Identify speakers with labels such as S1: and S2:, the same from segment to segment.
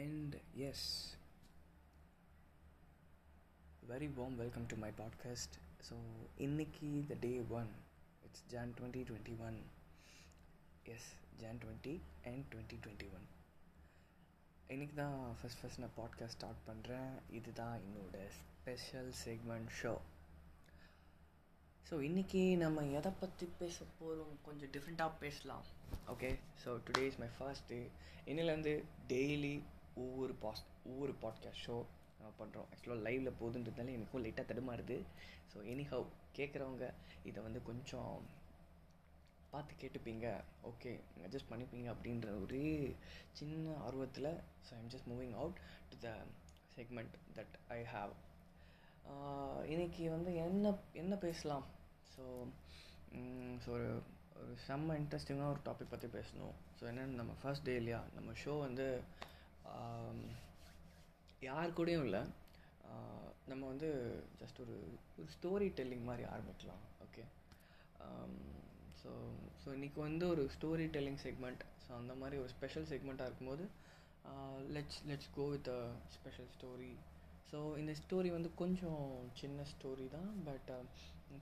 S1: And yes, very warm welcome to my podcast. So, இன்னைக்கு the day one, it's Jan 2021. Yes, Jan 20 and 2021. இன்னைக்கு தான் first first நான் podcast start பண்ணுறேன் இதுதான் என்னோட ஸ்பெஷல் செக்மெண்ட் ஷோ ஸோ இன்றைக்கி நம்ம எதை பற்றி பேச போகிறோம் கொஞ்சம் டிஃப்ரெண்ட்டாக பேசலாம். Okay so today is my first day இன்னிலேருந்து டெய்லி ஒவ்வொரு பாஸ் ஒவ்வொரு பாட்காஸ்ட் ஷோ நம்ம பண்ணுறோம் ஆக்சுவலாக லைவில் போகுதுன்றதுனால எனக்கும் லைட்டாக தடுமாறுது. ஸோ எனி ஹவ் கேட்குறவங்க இதை வந்து கொஞ்சம் பார்த்து கேட்டுப்பீங்க. ஓகே அட்ஜஸ்ட் பண்ணிப்பீங்க அப்படின்ற ஒரே சின்ன ஆர்வத்தில் so I'm just moving out to the segment that I have இன்றைக்கி வந்து என்ன என்ன பேசலாம்? ஸோ ஸோ ஒரு ஒரு செம்ம இன்ட்ரெஸ்டிங்காக ஒரு டாபிக் பற்றி பேசணும். ஸோ என்னென்னு நம்ம ஃபர்ஸ்ட் டே இல்லையா? நம்ம ஷோ வந்து யார் கூடயும் இல்லை. நம்ம வந்து ஜஸ்ட் ஒரு ஒரு ஸ்டோரி டெல்லிங் மாதிரி ஆரம்பிக்கலாம் ஓகே ஸோ ஸோ இன்றைக்கி வந்து ஒரு ஸ்டோரி டெல்லிங் செக்மெண்ட் ஸோ அந்த மாதிரி ஒரு ஸ்பெஷல் செக்மெண்ட்டாக இருக்கும்போது let's let's go with a special story so இந்த ஸ்டோரி வந்து கொஞ்சம் சின்ன ஸ்டோரி தான் பட்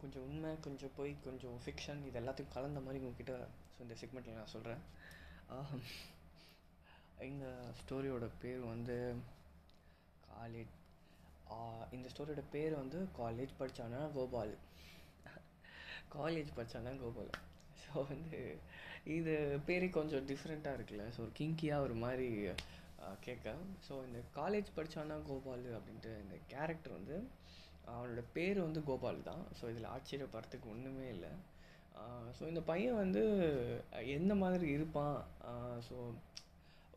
S1: கொஞ்சம் உண்மை கொஞ்சம் பொய் கொஞ்சம் ஃபிக்ஷன் இது எல்லாத்தையும் கலந்த மாதிரி உங்ககிட்ட ஸோ இந்த செக்மெண்ட்டில் நான் சொல்கிறேன் எங்கள் ஸ்டோரியோட பேர் வந்து காலேஜ் இந்த ஸ்டோரியோட பேர் வந்து காலேஜ் படித்தானா கோபால். காலேஜ் படித்தானா கோபால். ஸோ வந்து இது பேரே கொஞ்சம் டிஃப்ரெண்ட்டாக இருக்குல்ல. ஸோ ஒரு கிங்கியாக ஒரு மாதிரி கேட்க. ஸோ இந்த காலேஜ் படித்தானா கோபால் அப்படின்ட்டு இந்த கேரக்டர் வந்து அவனோட பேர் வந்து கோபால் தான். ஸோ இதில் ஆச்சரியப்படுறதுக்கு ஒன்றுமே இல்லை. ஸோ இந்த பையன் வந்து எந்த மாதிரி இருப்பான்? ஸோ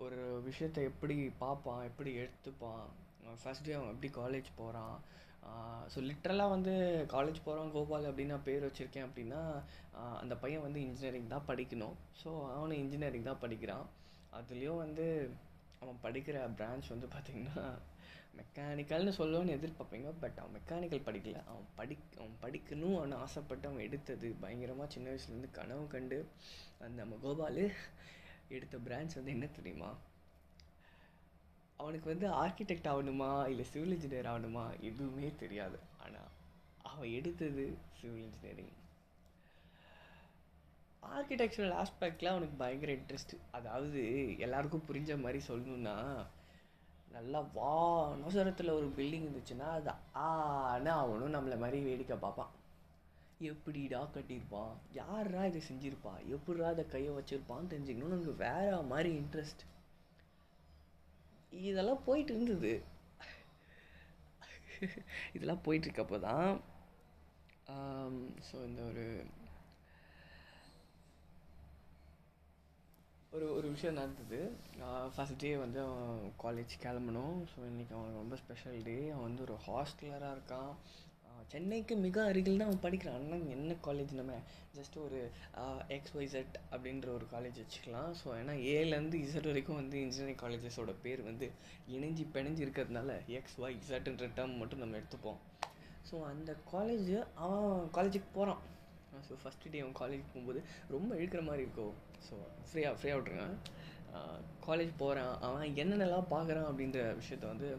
S1: ஒரு விஷயத்தை எப்படி பார்ப்பான் எப்படி எடுத்துப்பான் ஃபஸ்ட் டே அவன் எப்படி காலேஜ் போகிறான் ஸோ லிட்ரலாக வந்து காலேஜ் போகிறான் கோபால் அப்படின்னு நான் பேர் வச்சுருக்கேன் அப்படின்னா அந்த பையன் வந்து இன்ஜினியரிங் தான் படிக்கணும். ஸோ அவனும் இன்ஜினியரிங் தான் படிக்கிறான். அதுலேயும் வந்து அவன் படிக்கிற பிரான்ச் வந்து பார்த்திங்கன்னா மெக்கானிக்கல்னு சொல்லுவோன்னு எதிர்பார்ப்பீங்க பட் அவன் மெக்கானிக்கல் படிக்கல. அவன் படி அவன் படிக்கணும் அவன் ஆசைப்பட்டு அவன் எடுத்தது. பயங்கரமாக சின்ன வயசுலேருந்து கனவு கண்டு அந்த நம்ம கோபால் எடுத்த பிரான்ச் வந்து என்ன தெரியுமா? அவனுக்கு வந்து ஆர்கிடெக்ட் ஆகணுமா? இல்லை சிவில் இன்ஜினியர் ஆகணுமா? எதுவுமே தெரியாது. ஆனால் அவன் எடுத்தது சிவில் இன்ஜினியரிங் ஆர்கிடெக்சரல் ஆஸ்பெக்டில் அவனுக்கு பயங்கர இன்ட்ரெஸ்ட் அதாவது எல்லாருக்கும் புரிஞ்ச மாதிரி சொல்லணுன்னா நல்லா வா நோசரத்தில் ஒரு பில்டிங் இருந்துச்சுன்னா அது ஆனால் அவனும் நம்மளை மாதிரி வேடிக்கை பார்ப்பான். எப்படிடா கட்டியிருப்பான்? யாரா இதை செஞ்சுருப்பா? எப்படிடா அதை கையை வச்சுருப்பான்னு தெரிஞ்சுக்கணும்னு எனக்கு வேற மாதிரி இன்ட்ரெஸ்ட் இதெல்லாம் போயிட்டு இருந்தது. இதெல்லாம் போயிட்டுருக்கப்போ தான் ஸோ இந்த ஒரு ஒரு ஒரு விஷயம் நடந்தது. ஃபஸ்ட் டே வந்து அவன் காலேஜ் கிளம்பணும். ஸோ இன்றைக்கி அவனுக்கு ரொம்ப ஸ்பெஷல் டே அவன் வந்து ஒரு ஹாஸ்டலராக இருக்கான். சென்னைக்கு மிக அருகில் தான் அவன் படிக்கிறான். ஆனால் என்ன காலேஜ் நம்ம? ஜஸ்ட் ஒரு எக்ஸ் ஒய் ஜெட் அப்படின்ற ஒரு காலேஜ் வச்சுக்கலாம். ஸோ ஏன்னா ஏலேருந்து இசட் வரைக்கும் வந்து இன்ஜினியரிங் காலேஜஸோட பேர் வந்து இணைஞ்சி பிணைஞ்சி இருக்கிறதுனால எக்ஸ் ஒய் இசட்ன்ற டேர்ம் மட்டும் நம்ம எடுத்துப்போம். ஸோ அந்த காலேஜ் அவன் காலேஜுக்கு போகிறான் ஸோ ஃபஸ்ட்டு டே அவன் காலேஜ் போகும்போது ரொம்ப இழுக்கிற மாதிரி இருக்கும். ஸோ ஃப்ரீயாக ஃப்ரீயாக விட்ருங்க காலேஜ் போகிறான் அவன் என்னென்னலாம் பார்க்குறான் அப்படின்ற விஷயத்த வந்து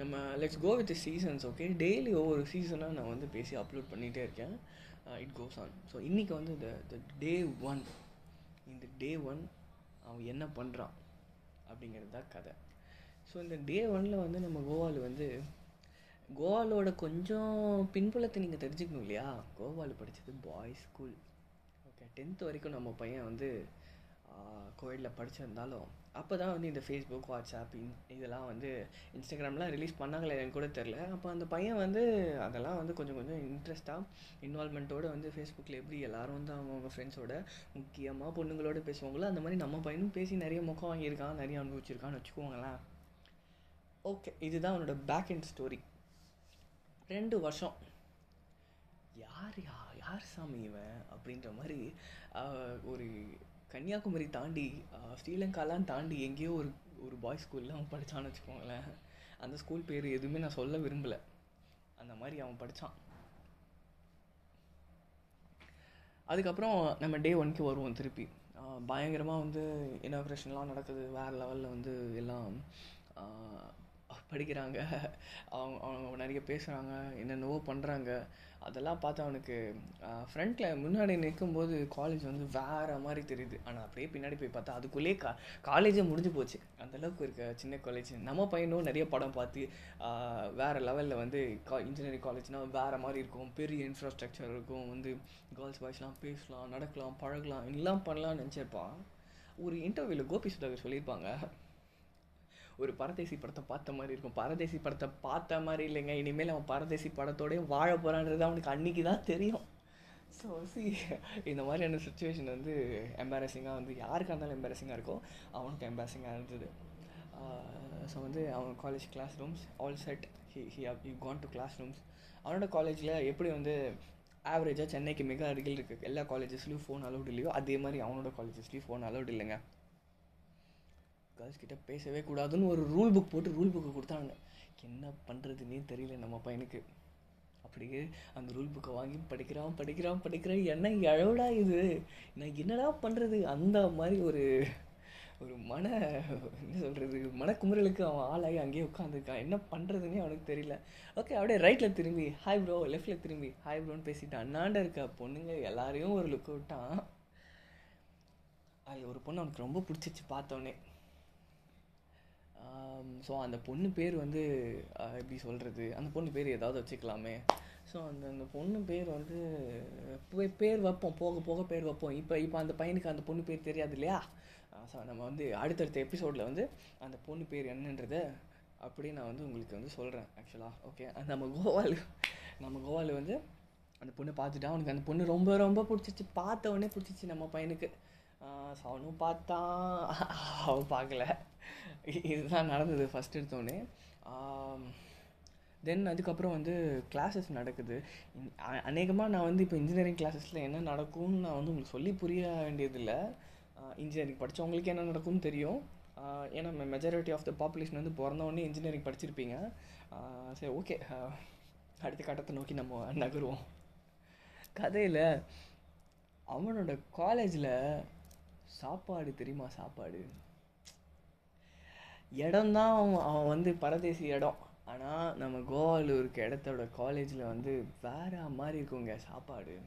S1: நம்ம let's go with seasons okay daily ஒவ்வொரு சீசனாக நான் வந்து பேசி அப்லோட் பண்ணிகிட்டே இருக்கேன். இட் கோஸ் ஆன் ஸோ இன்றைக்கி வந்து த த டே ஒன் இந்த டே ஒன் அவன் என்ன பண்ணுறான் அப்படிங்கிறது தான் கதை. ஸோ இந்த டே ஒனில் வந்து நம்ம கோவால் வந்து கோவாலோட கொஞ்சம் பின்புலத்தை நீங்கள் தெரிஞ்சுக்கணும் இல்லையா? கோவால் படித்தது பாய்ஸ் ஸ்கூல் ஓகே டென்த்து வரைக்கும் நம்ம பையன் வந்து கோவிடில் படிச்சிருந்தாலும் அப்போ தான் வந்து இந்த ஃபேஸ்புக் வாட்ஸ்அப் இன் இதெல்லாம் வந்து இன்ஸ்டாகிராம்லாம் ரிலீஸ் பண்ணாங்களே எனக்கு கூட தெரில அப்போ அந்த பையன் வந்து அதெல்லாம் வந்து கொஞ்சம் கொஞ்சம் இன்ட்ரெஸ்ட்டாக இன்வால்மெண்ட்டோடு வந்து ஃபேஸ்புக்கில் எப்படி எல்லோரும் வந்து அவங்கவுங்க ஃப்ரெண்ட்ஸோட முக்கியமாக பொண்ணுங்களோட பேசுவாங்களோ அந்த மாதிரி நம்ம பையனும் பேசி நிறைய முகம் வாங்கியிருக்கான் நிறைய அனுபவிச்சிருக்கான்னு வச்சுக்கோங்களேன். ஓகே இதுதான் அவனோட பேக் எண்ட் ஸ்டோரி ரெண்டு வருஷம். யார் யா யார் சாமி இவன்? அப்படின்ற மாதிரி ஒரு கன்னியாகுமரி தாண்டி ஸ்ரீலங்காலாம் தாண்டி எங்கேயோ ஒரு ஒரு பாய்ஸ் ஸ்கூலில் அவன் படித்தான்னு வச்சுக்கோங்களேன். அந்த ஸ்கூல் பேர் எதுவுமே நான் சொல்ல விரும்பலை. அந்த மாதிரி அவன் படித்தான் அதுக்கப்புறம் நம்ம டே ஒன்க்கு வருவோம் திருப்பி. பயங்கரமாக வந்து இனாக்ரேஷன்லாம் நடக்குது. வேறு லெவலில் வந்து எல்லாம் படிக்கிறாங்க. அவங்க அவங்க நிறைய பேசுகிறாங்க என்னென்னவோ பண்ணுறாங்க அதெல்லாம் பார்த்து அவனுக்கு ஃப்ரண்ட்டில் முன்னாடி நிற்கும்போது காலேஜ் வந்து வேறு மாதிரி தெரியுது. ஆனால் அப்படியே பின்னாடி போய் பார்த்தா அதுக்குள்ளேயே கா காலேஜே முடிஞ்சு போச்சு. அந்தளவுக்கு இருக்க சின்ன காலேஜ் நம்ம பையனும் நிறைய படம் பார்த்து வேறு லெவலில் வந்து கா இன்ஜினியரிங் காலேஜ்னால் வேறு மாதிரி இருக்கும். பெரிய இன்ஃப்ராஸ்ட்ரக்சர் இருக்கும். வந்து கேர்ள்ஸ் பாய்ஸ்லாம் பேசலாம் நடக்கலாம் பழகலாம். எல்லாம் பண்ணலாம்னு நினச்சிருப்பான் ஒரு இன்டர்வியூவில் கோபி சுதாகர் சொல்லியிருப்பாங்க. ஒரு பரதேசி படத்தை பார்த்த மாதிரி இருக்கும். பரதேசி படத்தை பார்த்த மாதிரி இல்லைங்க. இனிமேல் அவன் பரதேசி படத்தோடய வாழ போகிறான்றது அவனுக்கு அன்றைக்கி தான் தெரியும். ஸோ சி இந்த மாதிரியான சுச்சுவேஷன் வந்து எம்பாரசிங்காக வந்து யாருக்காக இருந்தாலும் எம்பாரசிங்காக இருக்கோ அவனுக்கு எம்பாரசிங்காக இருந்தது. ஸோ வந்து அவன் college classrooms all set he he you can to classrooms அவனோட காலேஜில் எப்படி வந்து ஆவரேஜாக சென்னைக்கு மிக அருகில் இருக்குது எல்லா காலேஜஸ்லேயும் ஃபோன் அலௌட் இல்லையோ அதே மாதிரி அவனோட காலேஜஸ்லேயும் ஃபோன் அலௌட் இல்லைங்க. கேர்ள்ஸ் கிட்டே பேசவே கூடாதுன்னு ஒரு ரூல் புக் போட்டு ரூல் புக்கு கொடுத்தாங்க. என்ன பண்ணுறதுன்னே தெரியல நம்ம பையனுக்கு. அப்படியே அந்த ரூல் புக்கை வாங்கி படிக்கிறான் படிக்கிறான் படிக்கிறான். என்ன எழவுடா இது. நான் என்னடா பண்ணுறது அந்த மாதிரி ஒரு ஒரு மன என்ன சொல்கிறது மனக்குமுறலுக்கு அவன் ஆளாகி அங்கேயே உட்காந்துருக்கான் என்ன பண்ணுறதுன்னே அவனுக்கு தெரியல. ஓகே அப்படியே ரைட்டில் திரும்பி ஹாய் ப்ரோ லெஃப்டில் திரும்பி ஹாய் ப்ரோன்னு பேசிட்டு அண்ணாண்ட இருக்க பொண்ணுங்க எல்லாரையும் ஒரு லுக் விட்டான் அது ஒரு பொண்ணு அவனுக்கு ரொம்ப பிடிச்சிச்சு பார்த்தோன்னே. Um, ஸோ அந்த பொண்ணு பேர் வந்து எப்படி சொல்கிறது அந்த பொண்ணு பேர் ஏதாவது வச்சுக்கலாமே. ஸோ அந்த அந்த பொண்ணு பேர் வந்து பேர் வைப்போம். போக போக பேர் வைப்போம். இப்போ இப்போ அந்த பையனுக்கு அந்த பொண்ணு பேர் தெரியாது இல்லையா? ஸோ நம்ம வந்து அடுத்தடுத்த எபிசோடில் வந்து அந்த பொண்ணு பேர் என்னன்றத அப்படியே நான் வந்து உங்களுக்கு வந்து சொல்கிறேன் ஆக்சுவலாக ஓகே நம்ம கோவால் நம்ம கோவால் வந்து அந்த பொண்ணை பார்த்துட்டா அவனுக்கு அந்த பொண்ணு ரொம்ப ரொம்ப பிடிச்சிச்சு பார்த்த உடனே பிடிச்சிச்சு நம்ம பையனுக்கு. சவனும் பார்த்தான் அவன் பார்க்கல. இதுதான் நடந்தது ஃபஸ்ட் எடுத்தோடனே தென் அதுக்கப்புறம் வந்து கிளாஸஸ் நடக்குது. அநேகமாக நான் வந்து இப்போ இன்ஜினியரிங் கிளாஸஸில் என்ன நடக்கும்னு நான் வந்து உங்களுக்கு சொல்லி புரிய வேண்டியதில்லை. இன்ஜினியரிங் படித்தவங்களுக்கு என்ன நடக்கும்னு தெரியும். ஏன்னா மெஜாரிட்டி ஆஃப் த பாப்புலேஷன் வந்து பிறந்தவொடனே இன்ஜினியரிங் படிச்சிருப்பீங்க. சரி ஓகே அடுத்த கட்டத்தை நோக்கி நம்ம நகருவோம். கதையில் அவனோட காலேஜில் சாப்பாடு தெரியுமா சாப்பாடு? இடம்தான் அவன் அவன் வந்து பரதேசி இடம். ஆனால் நம்ம கோவாவில் இருக்க இடத்தோட காலேஜில் வந்து வேற மாதிரி இருக்குங்க சாப்பாடு.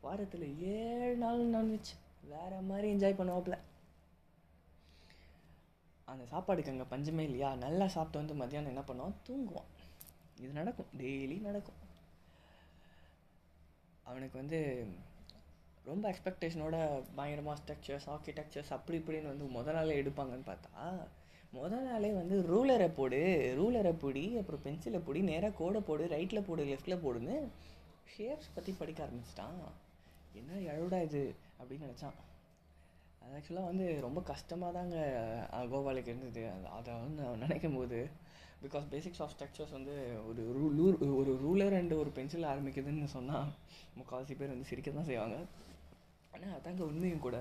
S1: வாரத்தில் ஏழு நாள் நான்வெஜ் வேற மாதிரி என்ஜாய் பண்ணுவாப்புல. அந்த சாப்பாடுக்கு அங்கே பஞ்சமே இல்லையா? நல்லா சாப்பிட்டு வந்து மத்தியானம் என்ன பண்ணுவான்? தூங்குவான். இது நடக்கும். டெய்லி நடக்கும். அவனுக்கு வந்து ரொம்ப எக்ஸ்பெக்டேஷனோட பயங்கரமாக ஸ்ட்ரக்சர்ஸ் ஆர்கிடெக்சர்ஸ் அப்படி இப்படின்னு வந்து முத நாளே எடுப்பாங்கன்னு பார்த்தா முத நாளே வந்து ரூலரை போடு ரூலரை பொடி அப்புறம் பென்சிலை பொடி நேராக கோடை போடு ரைட்டில் போடு லெஃப்டில் போடுன்னு ஷேப்ஸ் பற்றி படிக்க ஆரம்பிச்சிட்டான். என்ன எழுடா இது? அப்படின்னு நினச்சான். அது ஆக்சுவலாக வந்து ரொம்ப கஷ்டமாக தாங்க கோபாலுக்கு இருந்தது. அதை வந்து நான் நினைக்கும் போது பிகாஸ் பேசிக்ஸ் ஆஃப் ஸ்ட்ரக்சர்ஸ் வந்து ஒரு ரூ ஒரு ரூலர் அண்டு ஒரு பென்சில் ஆரம்பிக்குதுன்னு சொன்னால் முக்கால்வாசி பேர் வந்து சிரிக்க தான் செய்வாங்க. ஆனால் அதாங்க உண்மையும் கூட.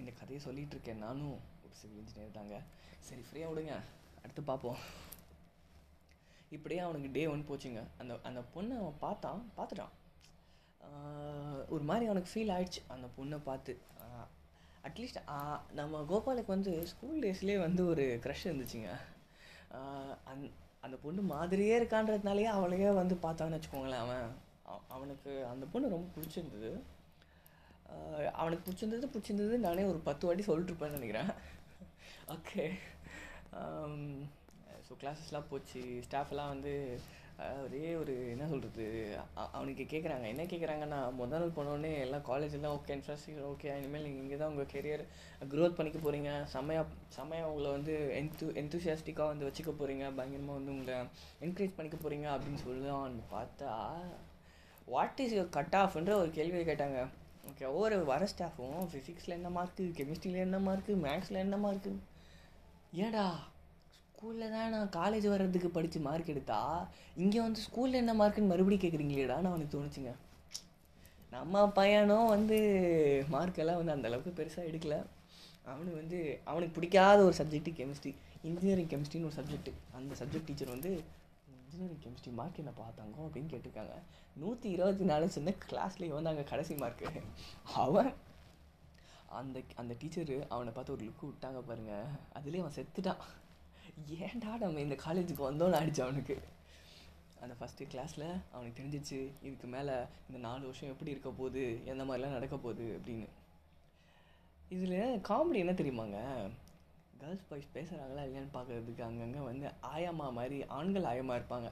S1: இந்த கதையை சொல்லிகிட்டு இருக்கேன் நானும் ஒரு சிவில் இன்ஜினியர் தாங்க. சரி ஃப்ரீயாக விடுங்க. அடுத்து பார்ப்போம். இப்படியே அவனுக்கு டே ஒன் போச்சுங்க. அந்த அந்த பொண்ணை அவன் பார்த்தான் பார்த்துட்டான். ஒரு மாதிரி அவனுக்கு ஃபீல் ஆயிடுச்சு. அந்த பொண்ணை பார்த்து அட்லீஸ்ட் நம்ம கோபாலுக்கு வந்து ஸ்கூல் டேஸ்லேயே வந்து ஒரு க்ரஷ் இருந்துச்சுங்க. அந் அந்த பொண்ணு மாதிரியே இருக்கான்றதுனாலேயே அவளையே வந்து பார்த்தான்னு வச்சுக்கோங்களேன் அவன். அவனுக்கு அந்த பொண்ணு ரொம்ப பிடிச்சிருந்தது. அவனுக்கு பிடிச்சிருந்தது பிடிச்சிருந்தது நானே ஒரு பத்து வாட்டி சொல்லிட்டுருப்பேன்னு நினைக்கிறேன். ஓகே ஸோ கிளாஸஸ்லாம் போச்சு. ஸ்டாஃப்லாம் வந்து ஒரே ஒரு என்ன சொல்கிறது அவனுக்கு கேட்குறாங்க என்ன கேட்குறாங்கன்னா முதல் நாள் போனோடனே எல்லாம் காலேஜெல்லாம் ஓகே இன்ஃப்ராஸ்ட்ரக்சர் ஓகே இனிமேல் நீங்கள் இங்கே தான் உங்கள் கெரியர் க்ரோத் பண்ணிக்க போகிறீங்க செம்மையாக செம்மையாக உங்களை வந்து என்த்து என்தூசியாஸ்டிக்காக வந்து வச்சுக்க போகிறீங்க பயங்கரமாக வந்து உங்களை என்கரேஜ் பண்ணிக்க போகிறீங்க அப்படின்னு சொல்லுவான்னு பார்த்தா வாட் இஸ் யுவர் கட் ஆஃப்ன்ற ஒரு கேள்வியை கேட்டாங்க. ஓகே ஒவ்வொரு வர ஸ்டாஃபும் ஃபிசிக்ஸில் என்ன மார்க்கு கெமிஸ்ட்ரியில் என்ன மார்க்கு மேக்ஸில் என்ன மார்க்கு ஏடா ஸ்கூலில் தான் நான் காலேஜ் வர்றதுக்கு படித்து மார்க் எடுத்தா இங்கே வந்து ஸ்கூலில் என்ன மார்க்குன்னு மறுபடியும் கேட்குறீங்களேடா நான் அவனுக்கு தோணுச்சுங்க. நம்ம பையனும் வந்து மார்க்கெல்லாம் வந்து அந்தளவுக்கு பெருசாக எடுக்கல. அவனுக்கு வந்து அவனுக்கு பிடிக்காத ஒரு சப்ஜெக்ட்டு கெமிஸ்ட்ரி இன்ஜினியரிங் கெமிஸ்ட்ரின்னு ஒரு சப்ஜெக்ட் அந்த சப்ஜெக்ட் டீச்சர் வந்து இன்ஜினியரிங் கெமிஸ்ட்ரி மார்க் என்ன பார்த்தாங்க அப்படின்னு கேட்டிருக்காங்க. நூற்றி இருபத்தி நாலு சொன்ன கிளாஸ்லேயே வந்தாங்க கடைசி மார்க்கு அவன் அந்த அந்த டீச்சரு அவனை பார்த்து ஒரு லுக்கு விட்டாங்க பாருங்கள் அதுலேயே அவன் செத்துட்டான். ஏன்டா நம்ம இந்த காலேஜுக்கு வந்தோன்னு ஆயிடுச்சு அவனுக்கு. அந்த ஃபஸ்ட்டு கிளாஸில் அவனுக்கு தெரிஞ்சிச்சு இதுக்கு மேலே இந்த நாலு வருஷம் எப்படி இருக்க போகுது எந்த மாதிரிலாம் நடக்க போகுது அப்படின்னு. இதில் காமெடி என்ன தெரியுமாங்க? கேர்ள்ஸ் பாய்ஸ் பேசுகிறாங்களா இல்லையான்னு பார்க்குறதுக்கு அங்கங்கே வந்து ஆயம்மா மாதிரி ஆண்கள் ஆயம்மா இருப்பாங்க.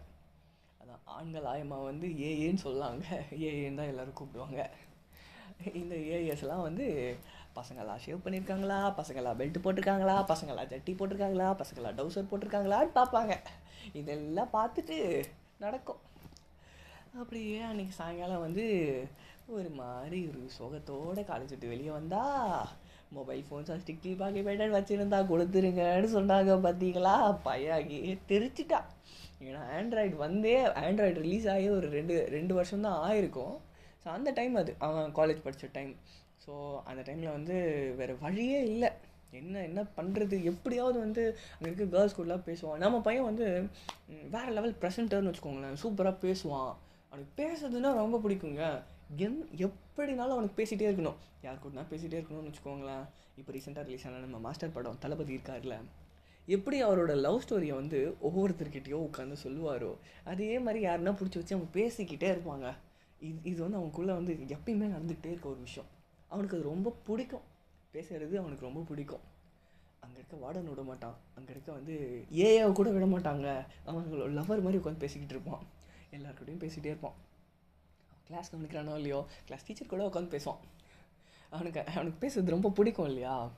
S1: அதான் ஆண்கள் ஆயம்மா வந்து ஏஏன்னு சொல்லாங்க ஏஏன்னு தான் எல்லோரும் கூப்பிடுவாங்க. இந்த ஏஎஸ்லாம் வந்து பசங்களா ஷேவ் பண்ணியிருக்காங்களா பசங்களா பெல்ட் போட்டிருக்காங்களா? பசங்களா ஜட்டி போட்டிருக்காங்களா? பசங்களா டவுசர் போட்டிருக்காங்களான்னு பார்ப்பாங்க. இதெல்லாம் பார்த்துட்டு நடக்கும். அப்படியே அன்றைக்கி சாயங்காலம் வந்து ஒரு மாதிரி ஒரு சோகத்தோடு காலேஜ் விட்டு வெளியே வந்தால் மொபைல் ஃபோன்ஸாக பாக்கி பேட்டன் வச்சுருந்தா கொடுத்துருங்கன்னு சொன்னாங்க பார்த்தீங்களா பையாகி தெரிச்சிட்டா. ஏன்னா ஆண்ட்ராய்டு வந்தே ஆண்ட்ராய்டு ரிலீஸ் ஆகி ஒரு ரெண்டு ரெண்டு வருஷம் தான் ஆயிருக்கும். ஸோ அந்த டைம் அது. அவன் காலேஜ் படித்த டைம் ஸோ அந்த டைமில் வந்து வேறு வழியே இல்லை. என்ன என்ன பண்ணுறது எப்படியாவது வந்து அங்கே இருக்க கேர்ள்ஸ் கூடலாம் பேசுவான். நம்ம பையன் வந்து வேறு லெவல் ப்ரெசென்டர்னு வச்சுக்கோங்களேன். சூப்பராக பேசுவான். அவனுக்கு பேசுறதுன்னா ரொம்ப பிடிக்குங்க. என் எப்படினாலும் அவனுக்கு பேசிகிட்டே இருக்கணும். யார் கூடனா பேசிகிட்டே இருக்கணும்னு வச்சுக்கோங்களேன். இப்போ ரீசெண்டாக ரிலீஸ் ஆன நம்ம மாஸ்டர் படம் தளபதி இருக்கார்ல எப்படி அவரோட லவ் ஸ்டோரியை வந்து ஒவ்வொருத்தர்கிட்டயோ உட்காந்து சொல்லுவாரோ அதே மாதிரி யாருன்னா பிடிச்சி வச்சு அவங்க பேசிக்கிட்டே இருப்பாங்க. இது இது வந்து அவனுக்குள்ளே வந்து எப்பயுமே நடந்துகிட்டே இருக்க ஒரு விஷயம். அவனுக்கு அது ரொம்ப பிடிக்கும். பேசுகிறது அவனுக்கு ரொம்ப பிடிக்கும். அங்கே இருக்க வார்டன் விட மாட்டான். அங்கே இருக்க வந்து ஏஐ கூட விட மாட்டாங்க. அவங்களோட லவர் மாதிரி உட்காந்து பேசிக்கிட்டு இருப்பான். எல்லாருக்கிட்டையும் பேசிகிட்டே இருப்பான். கிளாஸ் கவனிக்கிறானோ இல்லையோ கிளாஸ் டீச்சர் கூட உட்காந்து பேசுவான். அவனுக்கு அவனுக்கு பேசுறது ரொம்ப பிடிக்கும் இல்லையா?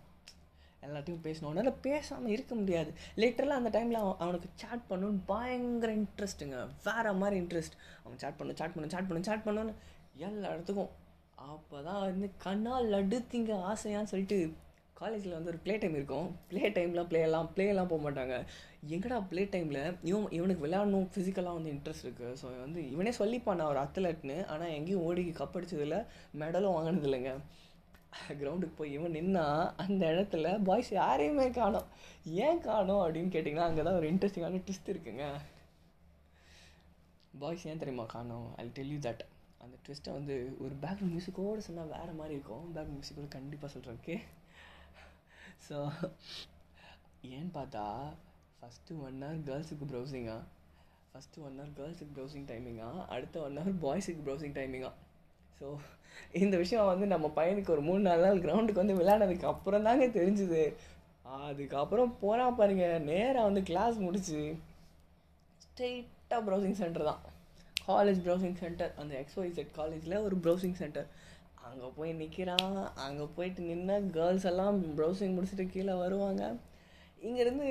S1: எல்லாத்தையும் பேசணும் அவனால் பேசாமல் இருக்க முடியாது. லிட்டரலாக அந்த டைமில் அவன் அவனுக்கு சேட் பண்ணணும்னு பயங்கர இன்ட்ரெஸ்ட்டுங்க வேறு மாதிரி இன்ட்ரெஸ்ட் அவன் சேட் பண்ணு சேட் பண்ணு சாட் பண்ணு சாட் பண்ணுன்னு எல்லா இடத்துக்கும். அப்போ தான் வந்து கண்ணால் லட்டு ஆசையான்னு சொல்லிட்டு காலேஜில் வந்து ஒரு ப்ளே டைம் இருக்கும். ப்ளே டைம்லாம் ப்ளேலாம் ப்ளேலாம் போக மாட்டாங்க. எங்கடா ப்ளே டைமில் இவன் இவனுக்கு விளையாடணும் ஃபிசிக்கலாக வந்து இன்ட்ரெஸ்ட் இருக்குது ஸோ வந்து இவனே சொல்லிப்பான் நான் ஒரு அத்லட்னு ஆனால் எங்கேயும் ஓடி கப் அடிச்சதில்ல மெடலும் வாங்கினது இல்லைங்க கிரவுண்டுக்கு போய் இவன் நின்னா அந்த இடத்துல பாய்ஸ் யாரையுமே காணோம். ஏன் காணோம் அப்படின்னு கேட்டிங்கன்னா அங்கே தான் ஒரு இன்ட்ரெஸ்டிங்கான ட்விஸ்ட் இருக்குங்க. பாய்ஸ் ஏன் தெரியுமா காணோம்? ஐ டெல் யூ தட் அந்த ட்விஸ்ட்டை வந்து ஒரு பேக்ரவுண்ட் மியூசிக்கோடு சொன்னால் வேறு மாதிரி இருக்கும். பேக்ரவுண்ட் மியூசிக்கோடு கண்டிப்பாக சொல்கிறேன் ஓகே ஸோ ஏன்னு பார்த்தா ஃபஸ்ட்டு ஒன் ஹவர் கேர்ள்ஸுக்கு ப்ரௌசிங்கா ஃபஸ்ட்டு ஒன் ஹவர் கேர்ள்ஸுக்கு ப்ரௌசிங் டைமிங்கா அடுத்த ஒன் ஹவர் பாய்ஸுக்கு ப்ரௌசிங் டைமிங்கா ஸோ இந்த விஷயம் வந்து நம்ம பையனுக்கு ஒரு மூணு நாலு நாள் கிரவுண்டுக்கு வந்து விளையாடுறதுக்கு அப்புறம் தாங்க தெரிஞ்சுது. அதுக்கப்புறம் போகிறான் பாருங்க நேராக வந்து கிளாஸ் முடிச்சு ஸ்ட்ரெயிட்டாக ப்ரௌசிங் சென்டர் தான். காலேஜ் ப்ரௌசிங் சென்டர் அந்த எக்ஸ்ஒய்செட் காலேஜில் ஒரு ப்ரௌசிங் சென்டர் அங்கே போய் நிற்கிறான் அங்கே போயிட்டு நின்று கேர்ள்ஸ் எல்லாம் ப்ரௌசிங் முடிச்சுட்டு கீழே வருவாங்க. இங்கேருந்து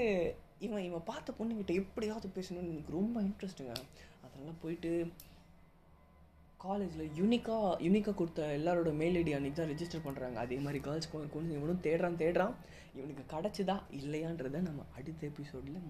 S1: இவன் இவன் பார்த்த பொண்ணுக்கிட்ட எப்படியாவது பேசணும்னு எனக்கு ரொம்ப இன்ட்ரெஸ்ட்டுங்க அதெல்லாம் போயிட்டு காலேஜில் யூனிக்காக யூனிக்காக கொடுத்த எல்லாரோட மெயில் ஐடி அன்றைக்கி தான் ரிஜிஸ்டர் பண்ணுறாங்க அதே மாதிரி கேர்ள்ஸ் கொஞ்சம் இவனும் தேடுறான் தேடுறான். இவனுக்கு கிடச்சிதா இல்லையான்றதை நம்ம அடுத்த எபிசோடில்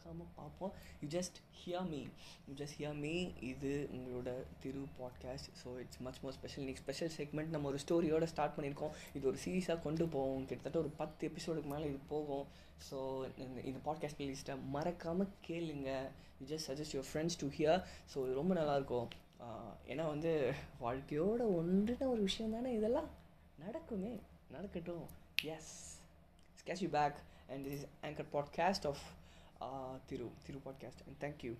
S1: மறக்காமல் பார்ப்போம். You just hear me you just hear me இது உங்களோட Thiru podcast so it's much more special next special segment நம்ம ஒரு ஸ்டோரியோட ஸ்டார்ட் பண்ணியிருக்கோம். இது ஒரு சீரியஸாக கொண்டு போவோம். கிட்டத்தட்ட ஒரு பத்து எபிசோடுக்கு மேலே இது போகும். ஸோ இந்த இந்த பாட்காஸ்ட் பிளேலிஸ்ட்டை மறக்காமல் கேளுங்க. You just suggest your friends to hear so இது ரொம்ப நல்லாயிருக்கும். ஏன்னா வந்து வாழ்க்கையோட ஒன்றுன ஒரு விஷயம் தானே இதெல்லாம்? நடக்குமே. நடக்கட்டும். Yes catch you back and this anchor podcast of Thiru Thiru podcast and thank you